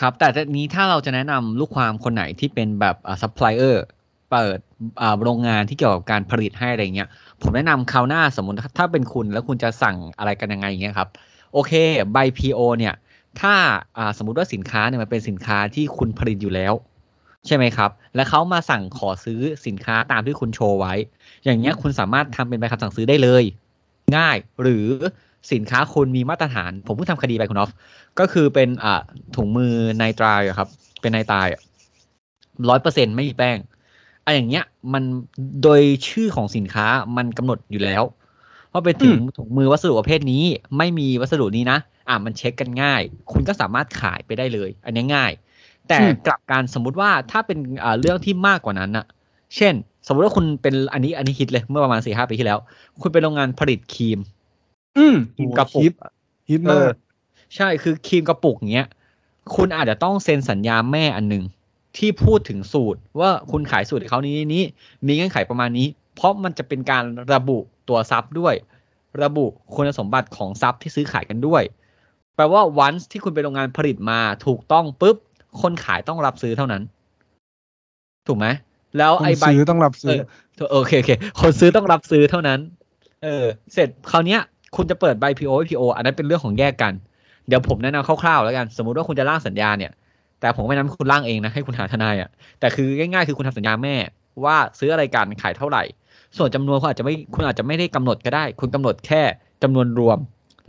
ครับ แต่ทีนี้ถ้าเราจะแนะนำลูกความคนไหนที่เป็นแบบอ่าซัพพลายเออร์เปิดอ่าโรงงานที่เกี่ยวกับการผลิตให้อะไรเงี้ย ผมแนะนำคราวหน้าสมมติถ้าเป็นคุณแล้วคุณจะสั่งอะไรกันยังไงอย่างเงี้ยครับ โอเคใบ PO เนี่ย ถ้าอ่าสมมุติว่าสินค้าเนี่ยมันเป็นสินค้าที่คุณผลิตอยู่แล้ว ใช่ไหมครับ แล้วเขามาสั่งขอซื้อสินค้าตามที่คุณโชว์ไว้ อย่างเงี้ยคุณสามารถทำเป็นใบคำสั่งซื้อได้เลย ง่ายหรือสินค้าคุณมีมาตรฐาน ผมเพิ่งทำคดีไปคุณออฟ ก็คือเป็นอ่าถุงมือไนตรายอะครับ เป็นไนตรายร้อยเปอร์เซ็นไม่มีแป้งอะอย่างเงี้ย มันโดยชื่อของสินค้ามันกำหนดอยู่แล้วว่าเป็นถุงถุงมือวัสดุประเภทนี้ ไม่มีวัสดุนี้นะอ่ามันเช็คกันง่าย คุณก็สามารถขายไปได้เลย อันนี้ง่าย แต่อืมกลับการสมมุติว่าถ้าเป็นอ่าเรื่องที่มากกว่านั้นอะเช่น สมมุติว่าคุณเป็นอันนี้อันนี้ฮิตเลยเมื่อประมาณสี่ห้าปีที่แล้ว คุณเป็นโรงงานผลิตครีม อืมครีมกระปุฮิกตฮิตเอมาอก ใช่คือครีมกระปุกเนี้ยคุณอาจจะต้องเซ็นสัญญาแม่อันหนึ่งที่พูดถึงสูตรว่าคุณขายสูตรให้เขานี้นี้มีเงื่อนไขประมาณนี้ เพราะมันจะเป็นการระบุตัวซับด้วย ระบุคุณสมบัติของซับที่ซื้อขายกันด้วย แปลว่าวันที่คุณเป็นโรงงานผลิตมาถูกต้องปุ๊บคนขายต้องรับซื้อเท่านั้น ถูกไหมแล้วคนไอ้ใบซื้อต้องรับซื้อเออโอเคโอเคคนซื้อต้องรับซื้อเท่านั้น เออ เสร็จคราวเนี้ย คุณจะเปิดใบ PO ให้ PO อันนั้นเป็นเรื่องของแยกกัน เดี๋ยวผมแนะนำคร่าวๆแล้วกัน สมมุติว่าคุณจะร่างสัญญาเนี่ย แต่ผมไม่แนะนำให้คุณร่างเองนะ ให้คุณหาทนายอะ แต่คือง่ายๆ คือคุณทำสัญญาแม่ ว่าซื้ออะไรกัน ขายเท่าไหร่ ส่วนจำนวนคุณอาจจะไม่ คุณอาจจะไม่ได้กำหนดก็ได้ คุณกำหนดแค่จำนวนรวม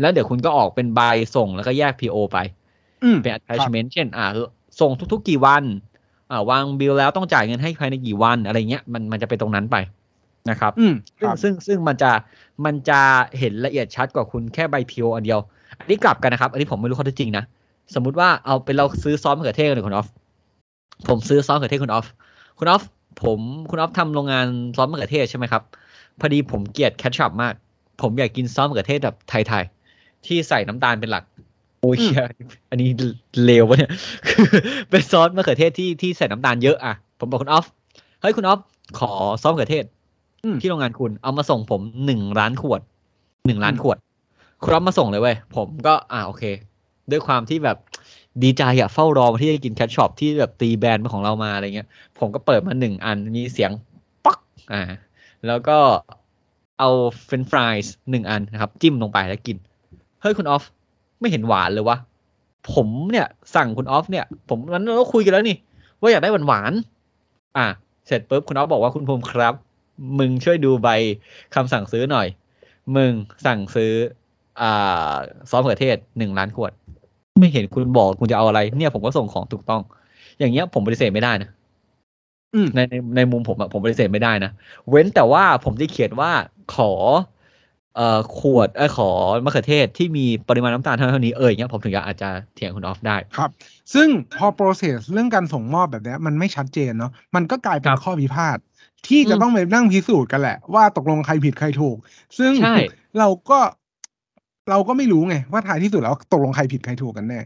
แล้วเดี๋ยวคุณก็ออกเป็นใบส่งแล้วก็แยก PO ไปอืมเป็นครับ attachment เช่น อ่าส่งทุก ๆ กี่วันอ่าวางบิลแล้วต้องจ่ายเงินให้ภายในกี่วันอะไรเงี้ย มันมันจะเป็นตรงนั้นไปนะครับอืมคซึ่งรับซึ่งซึ่งมันจะมันจะเห็นละเอียดชัดกว่าคุณแค่ใบพิวอันเดียว อันนี้กลับกันนะครับ อันนี้ผมไม่รู้ข้อเท็จจริงนะ สมมุติว่าเอาเป็นเราซื้อซอสมะเขือเทศกันเลยคุณออฟ ผมซื้อซอสมะเขือเทศคุณออฟ คุณออฟ ผมคุณออฟทำโรงงานซอสมะเขือเทศใช่ไหมครับ พอดีผมเกลียด ketchup มาก ผมอยากกินซอสมะเขือเทศแบบไทยๆ ที่ใส่น้ำตาลเป็นหลัก โอ้ยเหี้ยอันนี้เลววะเนี่ยคือเป็นซอสมะเขือเทศที่ที่ใส่น้ำตาลเยอะอะ ผมบอกคุณออฟ เฮ้ยคุณออฟ ขอซอสมะเขือเทศอืมที่โรงงานคุณ เอามาส่งผมหนึ่งล้านขวด หนึ่งล้านอืมขวด ครับมาส่งเลยเว้ยผมก็อ่าโอเค ด้วยความที่แบบดีใจอะเฝ้ารอมาที่จะกิน ketchup ที่แบบตีแบรนด์ของเรามาอะไรเงี้ย ผมก็เปิดมาหนึ่งอันมีเสียงป๊อกอ่า แล้วก็เอา french fries หนึ่งอันนะครับ จิ้มลงไปแล้วกิน เฮ้ยคุณออฟ ไม่เห็นหวานเลยวะ ผมเนี่ยสั่งคุณออฟเนี่ย ผมนั้นเราคุยกันแล้วนี่ ว่าอยากได้หวานหวานอะเสร็จปุ๊บคุณออฟบอกว่าคุณภูมิครับ มึงช่วยดูใบคำสั่งซื้อหน่อย มึงสั่งซื้อ อ่าซอสมะเขือเทศหนึ่งล้านขวด ไม่เห็นคุณบอกคุณจะเอาอะไร เนี่ยผมก็ส่งของถูกต้อง อย่างเงี้ยผมปฏิเสธไม่ได้นะอืมในในในมุมผมอะผมปฏิเสธไม่ได้นะเว้นแต่ว่าผมจะเขียนว่าขอเอ่อขวดเออขอมะเขือเทศที่มีปริมาณน้ำตาลเท่าเท่านี้เอออย่างเงี้ยผมถึงจะอาจจะเถียงคุณออฟได้ ครับ ซึ่งพอ process เรื่องการส่งมอบแบบเนี้ยมันไม่ชัดเจนเนาะมันก็กลายเป็คนรับข้อพิพาทที่จะอืมต้องไปนั่งพิสูจน์กันแหละ ว่าตกลงใครผิดใครถูก ซึ่งใช่เราก็ เราก็ไม่รู้ไง ว่าท้ายที่สุดแล้วตกลงใครผิดใครถูกกันแน่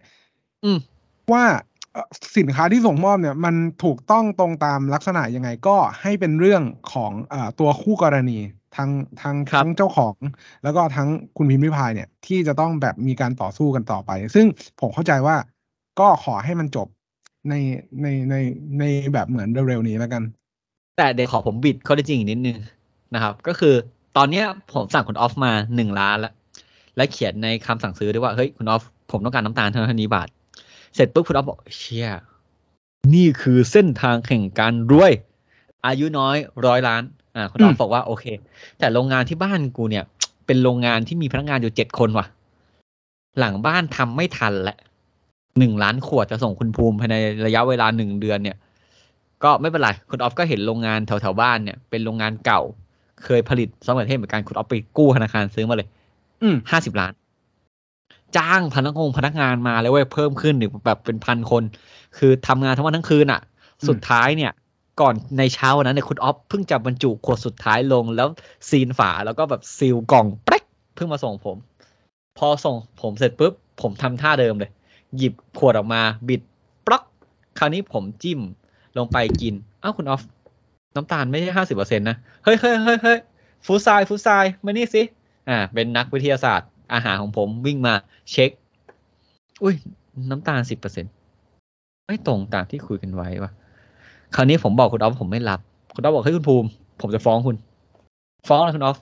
อืมว่าเอ่อสินค้าที่ส่งมอบเนี่ย มันถูกต้องตรงตามลักษณะยังไงก็ให้เป็นเรื่องของเออตัวคู่กรณีทั้งทั้งครับทั้งเจ้าของ แล้วก็ทั้งคุณพิมพ์ริพายเนี่ย ที่จะต้องแบบมีการต่อสู้กันต่อไป ซึ่งผมเข้าใจว่าก็ขอให้มันจบในในในในแบบเหมือนเร็วๆนี้แล้วกัน แต่เดี๋ยวขอผมบิดข้อได้จริงอีกนิดนึงนะครับ ก็คือตอนเนี้ยผมสั่งคุณออฟมาหนึ่งล้านแล้ว และเขียนในคำสั่งซื้อด้วยว่าเฮ้ยคุณออฟผมต้องการน้ำตาลเท่านั้นเท่านี้บาท เสร็จปุ๊บคุณออฟบอกเชี่ยนี่คือเส้นทางแห่งการรวย อายุน้อยร้อยล้าน อ่าคุณออฟอืมบอกว่าโอเค แต่โรงงานที่บ้านกูเนี่ย เป็นโรงงานที่มีพนักงานอยู่เจ็ดคนว่ะ หลังบ้านทำไม่ทันแหละหนึ่งล้านขวดจะส่งคุณภูมิภายในระยะเวลาหนึ่งเดือนเนี่ย ก็ไม่เป็นไร คุณออฟก็เห็นโรงงานแถวๆบ้านเนี่ย เป็นโรงงานเก่า เคยผลิตซอฟต์แวร์เทศเหมือนกันคุณออฟไปกู้ธนาคารซื้อมาเลยอืม ห้าสิบล้าน จ้างพนักงงพนักงานมาเลยเว้ยเพิ่มขึ้นหรือแบบเป็นพันคน คือทำงานทั้งวันทั้งคืนอะอืมสุดท้ายเนี่ย ก่อนในเช้าวันนั้นเนี่ยคุณออฟเพิ่งจะบรรจุขวดสุดท้ายลงแล้วซีนฝาแล้วก็แบบซีลกล่องเป๊กเพิ่งมาส่งผม พอส่งผมเสร็จปุ๊บผมทำท่าเดิมเลย หยิบขวดออกมาบิดปลั๊กคราวนี้ผมจิ้มลงไปกินอ้าวคุณออฟน้ำตาลไม่ใช่ห้าสิบเปอร์เซ็นต์นะ เฮ้ยเฮ้ยเฮ้ยเฮ้ยฟูซายฟูซายมานี่สิ อ่า เป็นนักวิทยาศาสตร์ อาหารของผมวิ่งมาเช็ค อุ้ย น้ำตาลสิบเปอร์เซ็นไม่ตรงตามที่คุยกันไว้ว่ะ คราวนี้ผมบอกคุณออฟผมไม่รับ คุณออฟบอกเฮ้ยคุณภูมิ ผมจะฟ้องคุณ ฟ้องเลยคุณออฟ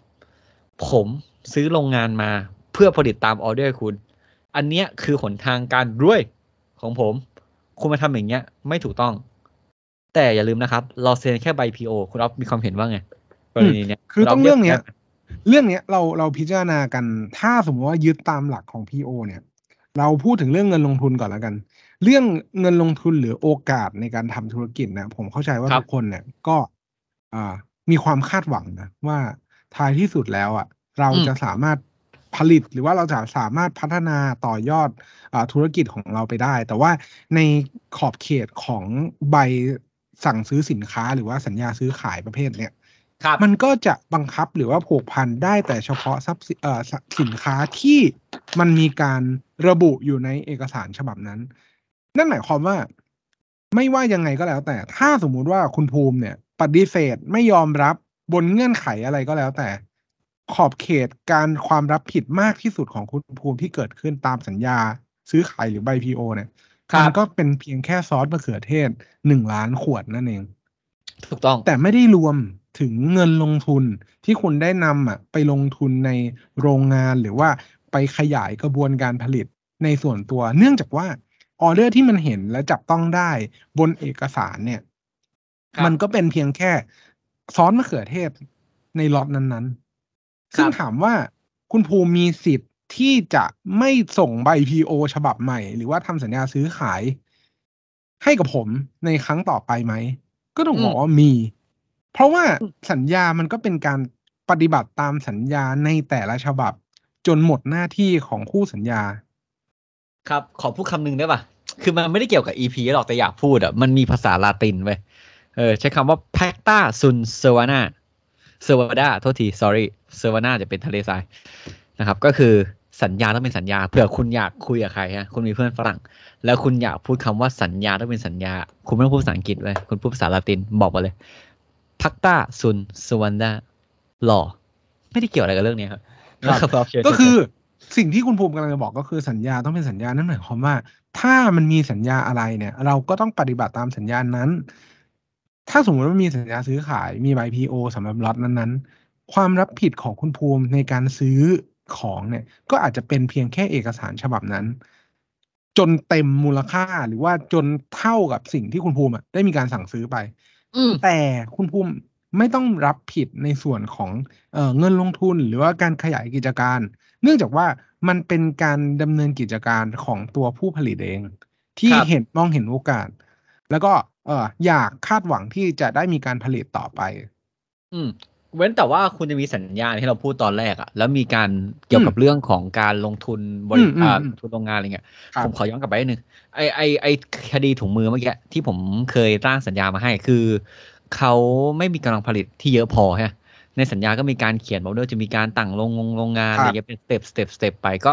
ผมซื้อโรงงานมา เพื่อผลิตตามออเดอร์คุณ อันเนี้ยคือหนทางการรวยของผม คุณมาทำอย่างเงี้ย ไม่ถูกต้อง แต่อย่าลืมนะครับ เราเซ็นแค่ใบพีโอคุณออฟมีความเห็นว่าไงกรณีเนี้ยคือต้องเรื่องเนี้ย เรื่องเนี้ยเราเราพิจารณากัน ถ้าสมมติว่ายึดตามหลักของ PO เนี่ย เราพูดถึงเรื่องเงินลงทุนก่อนแล้วกัน เรื่องเงินลงทุนหรือโอกาสในการทำธุรกิจนะผมเข้าใจว่าครับทุกคนเนี่ยก็อ่ามีความคาดหวังนะว่าท้ายที่สุดแล้วอะ เราอืมจะสามารถผลิตหรือว่าเราจะสามารถพัฒนาต่อยอดอาธุรกิจของเราไปได้ แต่ว่าในขอบเขตของใบสั่งซื้อสินค้าหรือว่าสัญญาซื้อขายประเภทเนี้ยครับ มันก็จะบังคับหรือว่าผูกพันได้แต่เฉพาะทรัพย์สิเอ่อสสินค้าที่มันมีการระบุอยู่ในเอกสารฉบับนั้น นั่นหมายความว่า ไม่ว่ายังไงก็แล้ว แต่ถ้าสมมุติว่าคุณภูมิเนี่ย ปฏิเสธไม่ยอมรับบนเงื่อนไขอะไรก็แล้วแต่ ขอบเขตการความรับผิดมากที่สุดของคุณภูมิที่เกิดขึ้นตามสัญญา ซื้อขายหรือใบพีโอเนี่ยครับมันก็เป็นเพียงแค่ซอสมะเขือเทศหนึ่งล้านขวดนั่นเอง ถูกต้องแต่ไม่ได้รวม ถึงเงินลงทุนที่คุณได้นำอะไปลงทุนในโรงงานหรือว่าไปขยายกระบวนการผลิตในส่วนตัว เนื่องจากว่าออเดอร์ที่มันเห็นและจับต้องได้บนเอกสารเนี่ยครับมันก็เป็นเพียงแค่ซอสมะเขือเทศในล็อตนั้นๆครับซึ่งถามว่าคุณภูมิมีสิทธิ์ที่จะไม่ส่งใบ PO ฉบับใหม่ หรือว่าทำสัญญาซื้อขายให้กับผมในครั้งต่อไปไหม ก็ต้องบอกว่ามี เพราะว่าสัญญามันก็เป็นการปฏิบัติตามสัญญาในแต่ละฉบับ จนหมดหน้าที่ของคู่สัญญา ครับ ขอพูดคำหนึ่งได้ป่ะคือมันไม่ได้เกี่ยวกับ EP หรอกแต่อยากพูดอะมันมีภาษาลาตินเว้ยเออใช้คำว่า pacta sunt servana servada โทษที sorry servana จะเป็นทะเลทรายนะครับ ก็คือสัญญาต้องเป็นสัญญาเผื่อคุณอยากคุยกับใครฮะคุณมีเพื่อนฝรั่ง แล้วคุณอยากพูดคำว่าสัญญาต้องเป็นสัญญา คุณไม่ต้องพูดภาษาอังกฤษเว้ยคุณพูดภาษาลาตินบอกมาเลย pacta sunt servanda หล่อ ไม่ได้เกี่ยวอะไรกับเรื่องนี้ครับครับครับเชิญก็คือสิ่งที่คุณภูมิกำลังจะบอกก็คือสัญญาต้องเป็นสัญญานั่นหมายความว่า ถ้ามันมีสัญญาอะไรเนี่ย เราก็ต้องปฏิบัติตามสัญญานั้น ถ้าสมมติว่ามีสัญญาซื้อขายมีใบพีโอสำหรับล็อตนั้นๆ ความรับผิดของคุณภูมิในการซื้อของเนี่ย ก็อาจจะเป็นเพียงแค่เอกสารฉบับนั้น จนเต็มมูลค่าหรือว่าจนเท่ากับสิ่งที่คุณภูมิอะได้มีการสั่งซื้อไปอืม แต่คุณภูมิไม่ต้องรับผิดในส่วนของเออเงินลงทุนหรือว่าการขยายกิจการ เนื่องจากว่ามันเป็นการดำเนินกิจการของตัวผู้ผลิตเอง ที่ครับเห็นมองเห็นโอกาส แล้วก็เอออยากคาดหวังที่จะได้มีการผลิตต่อไป อืม เว้นแต่ว่าคุณจะมีสัญญาที่เราพูดตอนแรกอะแล้วมีการเกี่ยวกับเรื่องของการลงทุนบริอืมอืมอ่าอืมลงทุนโรงงานอะไรเงี้ยครับผมขอย้อนกลับไปนิดนึงไอไอไอคดีถุงมือเมื่อกี้ที่ผมเคยร่างสัญญามาให้คือเขาไม่มีกำลังผลิตที่เยอะพอฮะในสัญญาก็มีการเขียนบอกด้วยจะมีการตั้งโรงงงโรงงานอะไรเงี้ยเป็น step step step ไปก็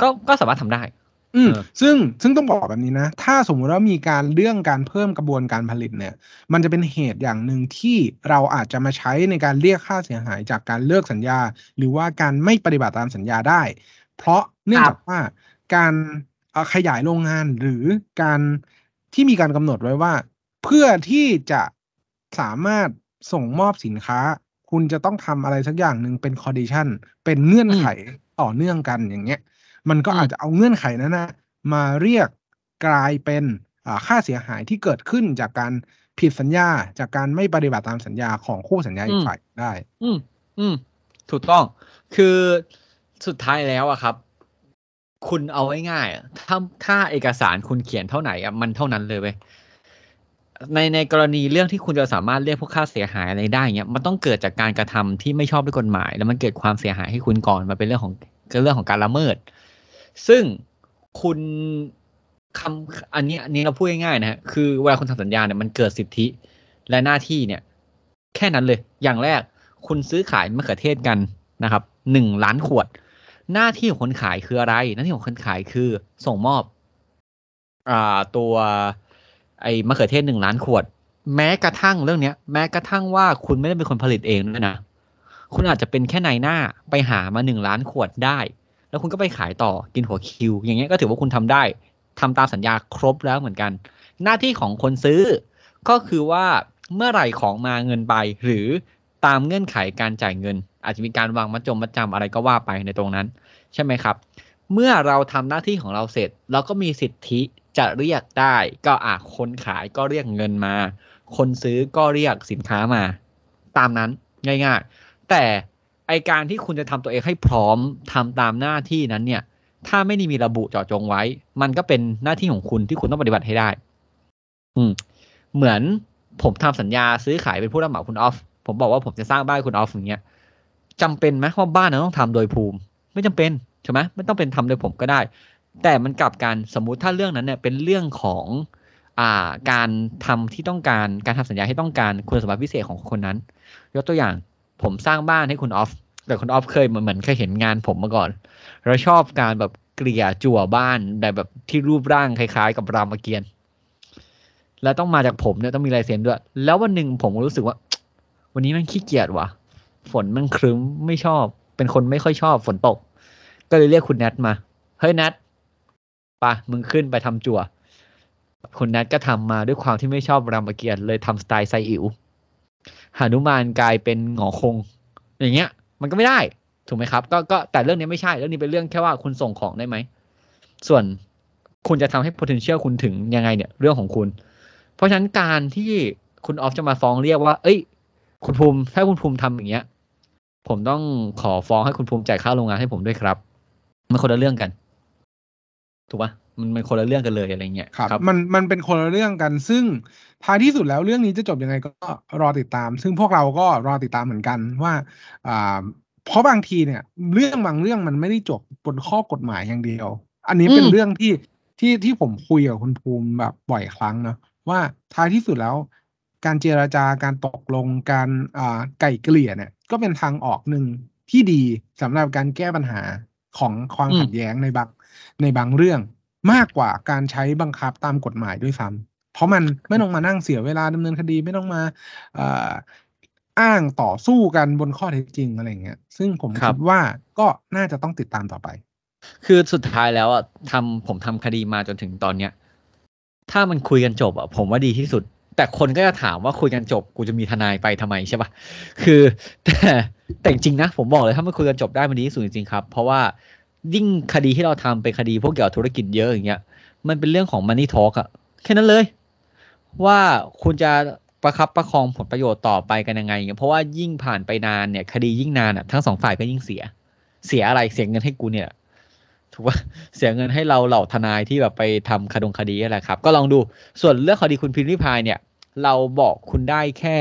ก็ก็สามารถทำได้ อืมเออซึ่งซึ่งต้องบอกแบบนี้นะ ถ้าสมมุติว่ามีการเรื่องการเพิ่มกระบวนการผลิตเนี่ย มันจะเป็นเหตุอย่างหนึ่งที่เราอาจจะมาใช้ในการเรียกค่าเสียหายจากการเลิกสัญญา หรือว่าการไม่ปฏิบัติตามสัญญาได้ เพราะเนื่องจากว่าการเอ่อขยายโรงงานหรือการที่มีการกำหนดไว้ว่า เพื่อที่จะสามารถส่งมอบสินค้า คุณจะต้องทำอะไรสักอย่างหนึ่งเป็น condition เป็นเงื่อนไขต่อเนื่องกันอย่างเงี้ย มันก็อืมอาจจะเอาเงื่อนไขนั้นนะมาเรียกกลายเป็นอ่าค่าเสียหายที่เกิดขึ้นจากการผิดสัญญาจากการไม่ปฏิบัติตามสัญญาของคู่สัญญาอีกฝ่ายได้ อืม อืม ถูกต้อง คือสุดท้ายแล้วอะครับ คุณเอาไว้ง่ายๆถ้าถ้าเอกสารคุณเขียนเท่าไหนอะมันเท่านั้นเลยเว้ย ในในกรณีเรื่องที่คุณจะสามารถเรียกพวกค่าเสียหายอะไรได้เงี้ย มันต้องเกิดจากการกระทำที่ไม่ชอบด้วยกฎหมาย แล้วมันเกิดความเสียหายให้คุณก่อนมาเป็นเรื่องของเรื่องของการละเมิด ซึ่งคุณคำอันนี้อันนี้เราพูดง่ายๆนะฮะคือเวลาคุณทำสัญญาเนี่ยมันเกิดสิทธิและหน้าที่เนี่ย แค่นั้นเลย อย่างแรกคุณซื้อขายมะเขือเทศกันนะครับหนึ่งล้านขวด หน้าที่ของคนขายคืออะไร หน้าที่ของคนขายคือส่งมอบ อ่าตัว ไอ้มะเขือเทศหนึ่งล้านขวด แม้กระทั่งเรื่องเนี้ย แม้กระทั่งว่าคุณไม่ได้เป็นคนผลิตเองด้วยนะคุณอาจจะเป็นแค่นายหน้าไปหามาหนึ่งล้านขวดได้ แล้วคุณก็ไปขายต่อกินหัวคิว อย่างเงี้ยก็ถือว่าคุณทำได้ทำตามสัญญาครบแล้วเหมือนกัน หน้าที่ของคนซื้อ ก็คือว่าเมื่อไหร่ของมาเงินไป หรือตามเงื่อนไขการจ่ายเงิน อาจจะมีการวางมัดจมมัดจำอะไรก็ว่าไปในตรงนั้น ใช่ไหมครับ เมื่อเราทำหน้าที่ของเราเสร็จ เราก็มีสิทธิจะเรียกได้ ก็อะคนขายก็เรียกเงินมา คนซื้อก็เรียกสินค้ามา ตามนั้นง่าย ๆ แต่ ไอการที่คุณจะทำตัวเองให้พร้อมทำตามหน้าที่นั้นเนี่ย ถ้าไม่ได้มีระบุเจาะจงไว้ มันก็เป็นหน้าที่ของคุณที่คุณต้องปฏิบัติให้ได้ อืม เหมือนผมทำสัญญาซื้อขายเป็นผู้รับเหมาคุณออฟ ผมบอกว่าผมจะสร้างบ้านคุณออฟอย่างเงี้ยจำเป็นไหมว่าบ้านนั้นต้องทำโดยภูมิ ไม่จำเป็นใช่ไหมไม่ต้องเป็นทำโดยผมก็ได้ แต่มันกลับกันสมมุติถ้าเรื่องนั้นเนี่ยเป็นเรื่องของอ่าการทำที่ต้องการการทำสัญญาให้ต้องการคุณสมบัติพิเศษของคนนั้น ยกตัวอย่าง ผมสร้างบ้านให้คุณออฟแต่คุณออฟเคยเหมือนเหมือนเคยเห็นงานผมมาก่อน เราชอบการแบบเกลี่ยจั่วบ้านแบบแบบที่รูปร่างคล้ายๆ กับรามเกียรติ์แล้วต้องมาจากผมเนี่ยต้องมีลายเซ็นด้วย แล้ววันหนึ่งผมรู้สึกว่า วันนี้มันขี้เกียจว่ะ ฝนมันครึ้มไม่ชอบ เป็นคนไม่ค่อยชอบฝนตก ก็เลยเรียกคุณแนทมา เฮ้ยแนทปะมึงขึ้นไปทำจั่วคุณแนทก็ทำมาด้วยความที่ไม่ชอบรามเกียรติ์เลยทำสไตล์ไซอิ๋ว หานุมานกลายเป็นหงอคง อย่างเงี้ย มันก็ไม่ได้ถูกไหมครับก็ก็แต่เรื่องนี้ไม่ใช่เรื่องนี้เป็นเรื่องแค่ว่าคุณส่งของได้ไหม ส่วนคุณจะทำให้ potential คุณถึงยังไงเนี่ยเรื่องของคุณ เพราะฉะนั้นการที่คุณออฟจะมาฟ้องเรียกว่า เอ้ย คุณภูมิถ้าคุณภูมิทำอย่างเงี้ย ผมต้องขอฟ้องให้คุณภูมิจ่ายค่าโรงงานให้ผมด้วยครับ มันคนละเรื่องกัน ถูกปะ มันมันคนละเรื่องกันเลยอะไรเงี้ยครับมันมันเป็นคนละเรื่องกัน ซึ่งท้ายที่สุดแล้วเรื่องนี้จะจบยังไงก็รอติดตาม ซึ่งพวกเราก็รอติดตามเหมือนกันว่าอ่าเพราะบางทีเนี่ย เรื่องบางเรื่องมันไม่ได้จบบนข้อกฎหมายอย่างเดียว อันนี้เป็นเรื่องที่ที่ที่ผมคุยกับคุณภูมิแบบบ่อยครั้งเนาะว่าท้ายที่สุดแล้ว การเจราจาการตกลงการอ่าไก่เกลี่ยเนี่ย ก็เป็นทางออกหนึ่งที่ดีสำหรับการแก้ปัญหาของความขัดแย้งในบางในบางเรื่อง มากกว่าการใช้บังคับตามกฎหมายด้วยซ้ำเพราะมันไม่ต้องมานั่งเสียเวลาดำเนินคดีไม่ต้องมาอ้างต่อสู้กันบนข้อเท็จจริงอะไรเงี้ย ซึ่งผมคิดว่าก็น่าจะต้องติดตามต่อไป คือสุดท้ายแล้วอะทำผมทำคดีมาจนถึงตอนเนี้ย ถ้ามันคุยกันจบอะผมว่าดีที่สุด แต่คนก็จะถามว่าคุยกันจบ กูจะมีทนายไปทำไมใช่ปะคือแต่แต่จริงนะ ผมบอกเลยถ้ามันคุยกันจบได้มันดีที่สุดจริงๆครับ เพราะว่า ยิ่งคดีที่เราทำเป็นคดีพวกเกี่ยวกับธุรกิจเยอะอย่างเงี้ย มันเป็นเรื่องของ money talk อะแค่นั้นเลย ว่าคุณจะประคับประคองผลประโยชน์ต่อไปกันยังไงเงี้ยเพราะว่ายิ่งผ่านไปนานเนี่ย คดียิ่งนานอะทั้งสองฝ่ายก็ยิ่งเสีย เสียอะไรเสียเงินให้กูเนี่ยถูกป่ะเสียเงินให้เราเหล่าทนายที่แบบไปทำคดงคดีอะไรครับ ก็ลองดูส่วนเรื่องคดีคุณพิมพ์ริพายเนี่ย เราบอกคุณได้แค่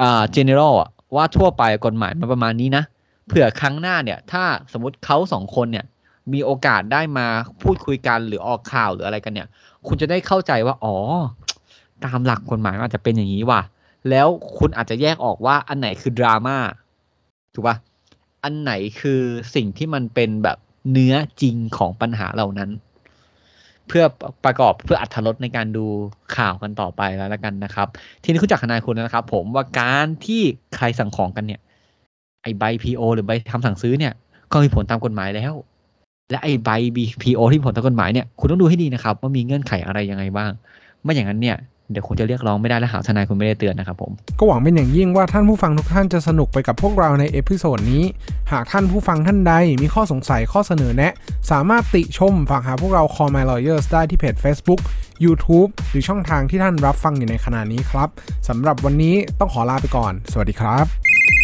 อ่า general อะว่าทั่วไปกฎหมายมันประมาณนี้นะ เผื่อครั้งหน้าเนี่ย ถ้าสมมติเขาสองคนเนี่ย มีโอกาสได้มาพูดคุยกันหรือออกข่าวหรืออะไรกันเนี่ย คุณจะได้เข้าใจว่า อ๋อ ตามหลักกฎหมายอาจจะเป็นอย่างนี้ว่ะ แล้วคุณอาจจะแยกออกว่าอันไหนคือดราม่าถูกปะอันไหนคือสิ่งที่มันเป็นแบบเนื้อจริงของปัญหาเหล่านั้น เพื่อประกอบเพื่ออัธรสในการดูข่าวกันต่อไปแล้วละกันนะครับ ทีนี้คุณจักทนายคุณนะครับ ผมว่าการที่ใครสั่งของกันเนี่ย ไอใบ PO หรือใบคำสั่งซื้อเนี่ย ก็มีผลตามกฎหมายแล้ว และไอใบ PO ที่ผลตามกฎหมายเนี่ยคุณต้องดูให้ดีนะครับ ว่ามีเงื่อนไขอะไรยังไงบ้าง ไม่อย่างนั้นเนี่ยเดี๋ยวคุณจะเรียกร้องไม่ได้และหาทนายคุณไม่ได้เตือนนะครับผม ก็หวังเป็นอย่างยิ่งว่าท่านผู้ฟังทุกท่านจะสนุกไปกับพวกเราใน episode นี้ หากท่านผู้ฟังท่านใดมีข้อสงสัยข้อเสนอแนะ สามารถติชมฝากหาพวกเรา Call My Lawyers ได้ที่เพจ Facebook YouTube หรือช่องทางที่ท่านรับฟังอยู่ในขณะนี้ครับสำหรับวันนี้ต้องขอลาไปก่อน สวัสดีครับ